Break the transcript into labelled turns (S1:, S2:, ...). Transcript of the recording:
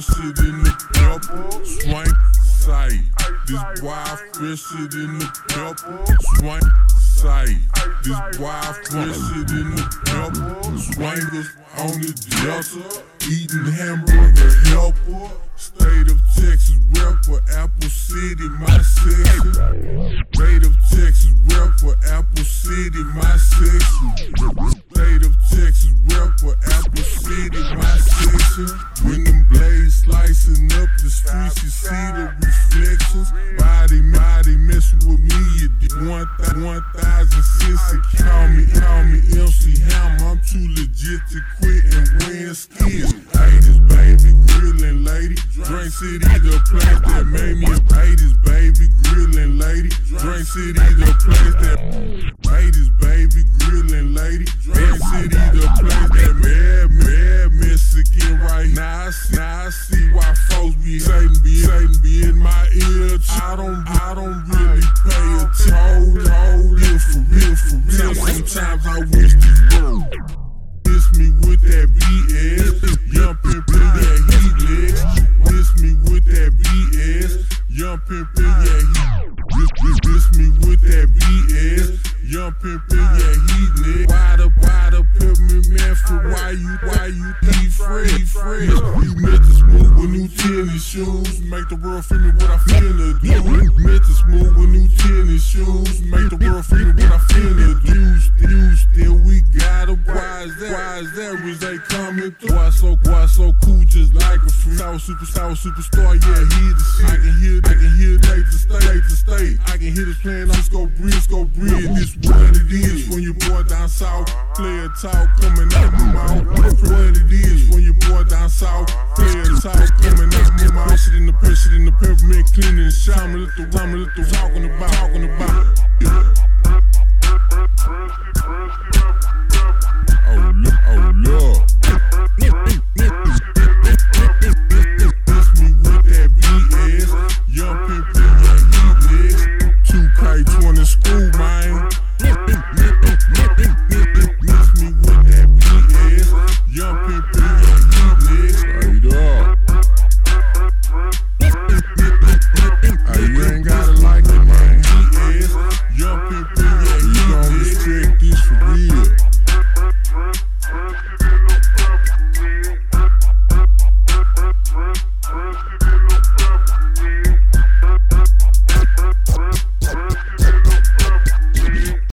S1: fresher than the pepper. Swank sight. This wild fresher than the pepper. Swank sight. This wild fresher than the pepper. Swangers on the delta. Eating hamburger helper. State of Texas rep for Apple City, my section. State of Texas rep for Apple City, my section. State of Texas rep for Apple City, my section. When blades up the streets, you see the reflections. Body, body messing with me, you one, th- one thousand sixty. Call me, call me MC Hammer. I'm too legit to quit and win skills. Haters, baby, grilling lady. Drink City, the place that made me haters, baby, grilling lady. Drink City, the place that haters, baby, grilling lady. Drink City, the place that mad, mad Mexican right now. Now I see with that BS, young pimp in that heat legs. Miss me with that BS, young pimp in that heat. Miss, miss, miss me with that BS, young pimp in that heat leg. Why the, why the peppermint man for why you, why you be free, free? You meant to smooth with new tennis shoes, make the world feel me what I feel to do. Meant to smooth with new tennis shoes, make the world feel me Why so, why so cool just like a free? Sour super, sour superstar, yeah, he the shit. I can hear, I can hear late to state, late to state. I can hear this playing, let's go breathe, go breathe. This what it is when you boy down south, play a talk coming out my mouth. What it is when you boy down south, play a talk coming out my mouth. Pressure in the pressure in the peppermint cleaning, shower, let the, let the talking about, talking about. Pip,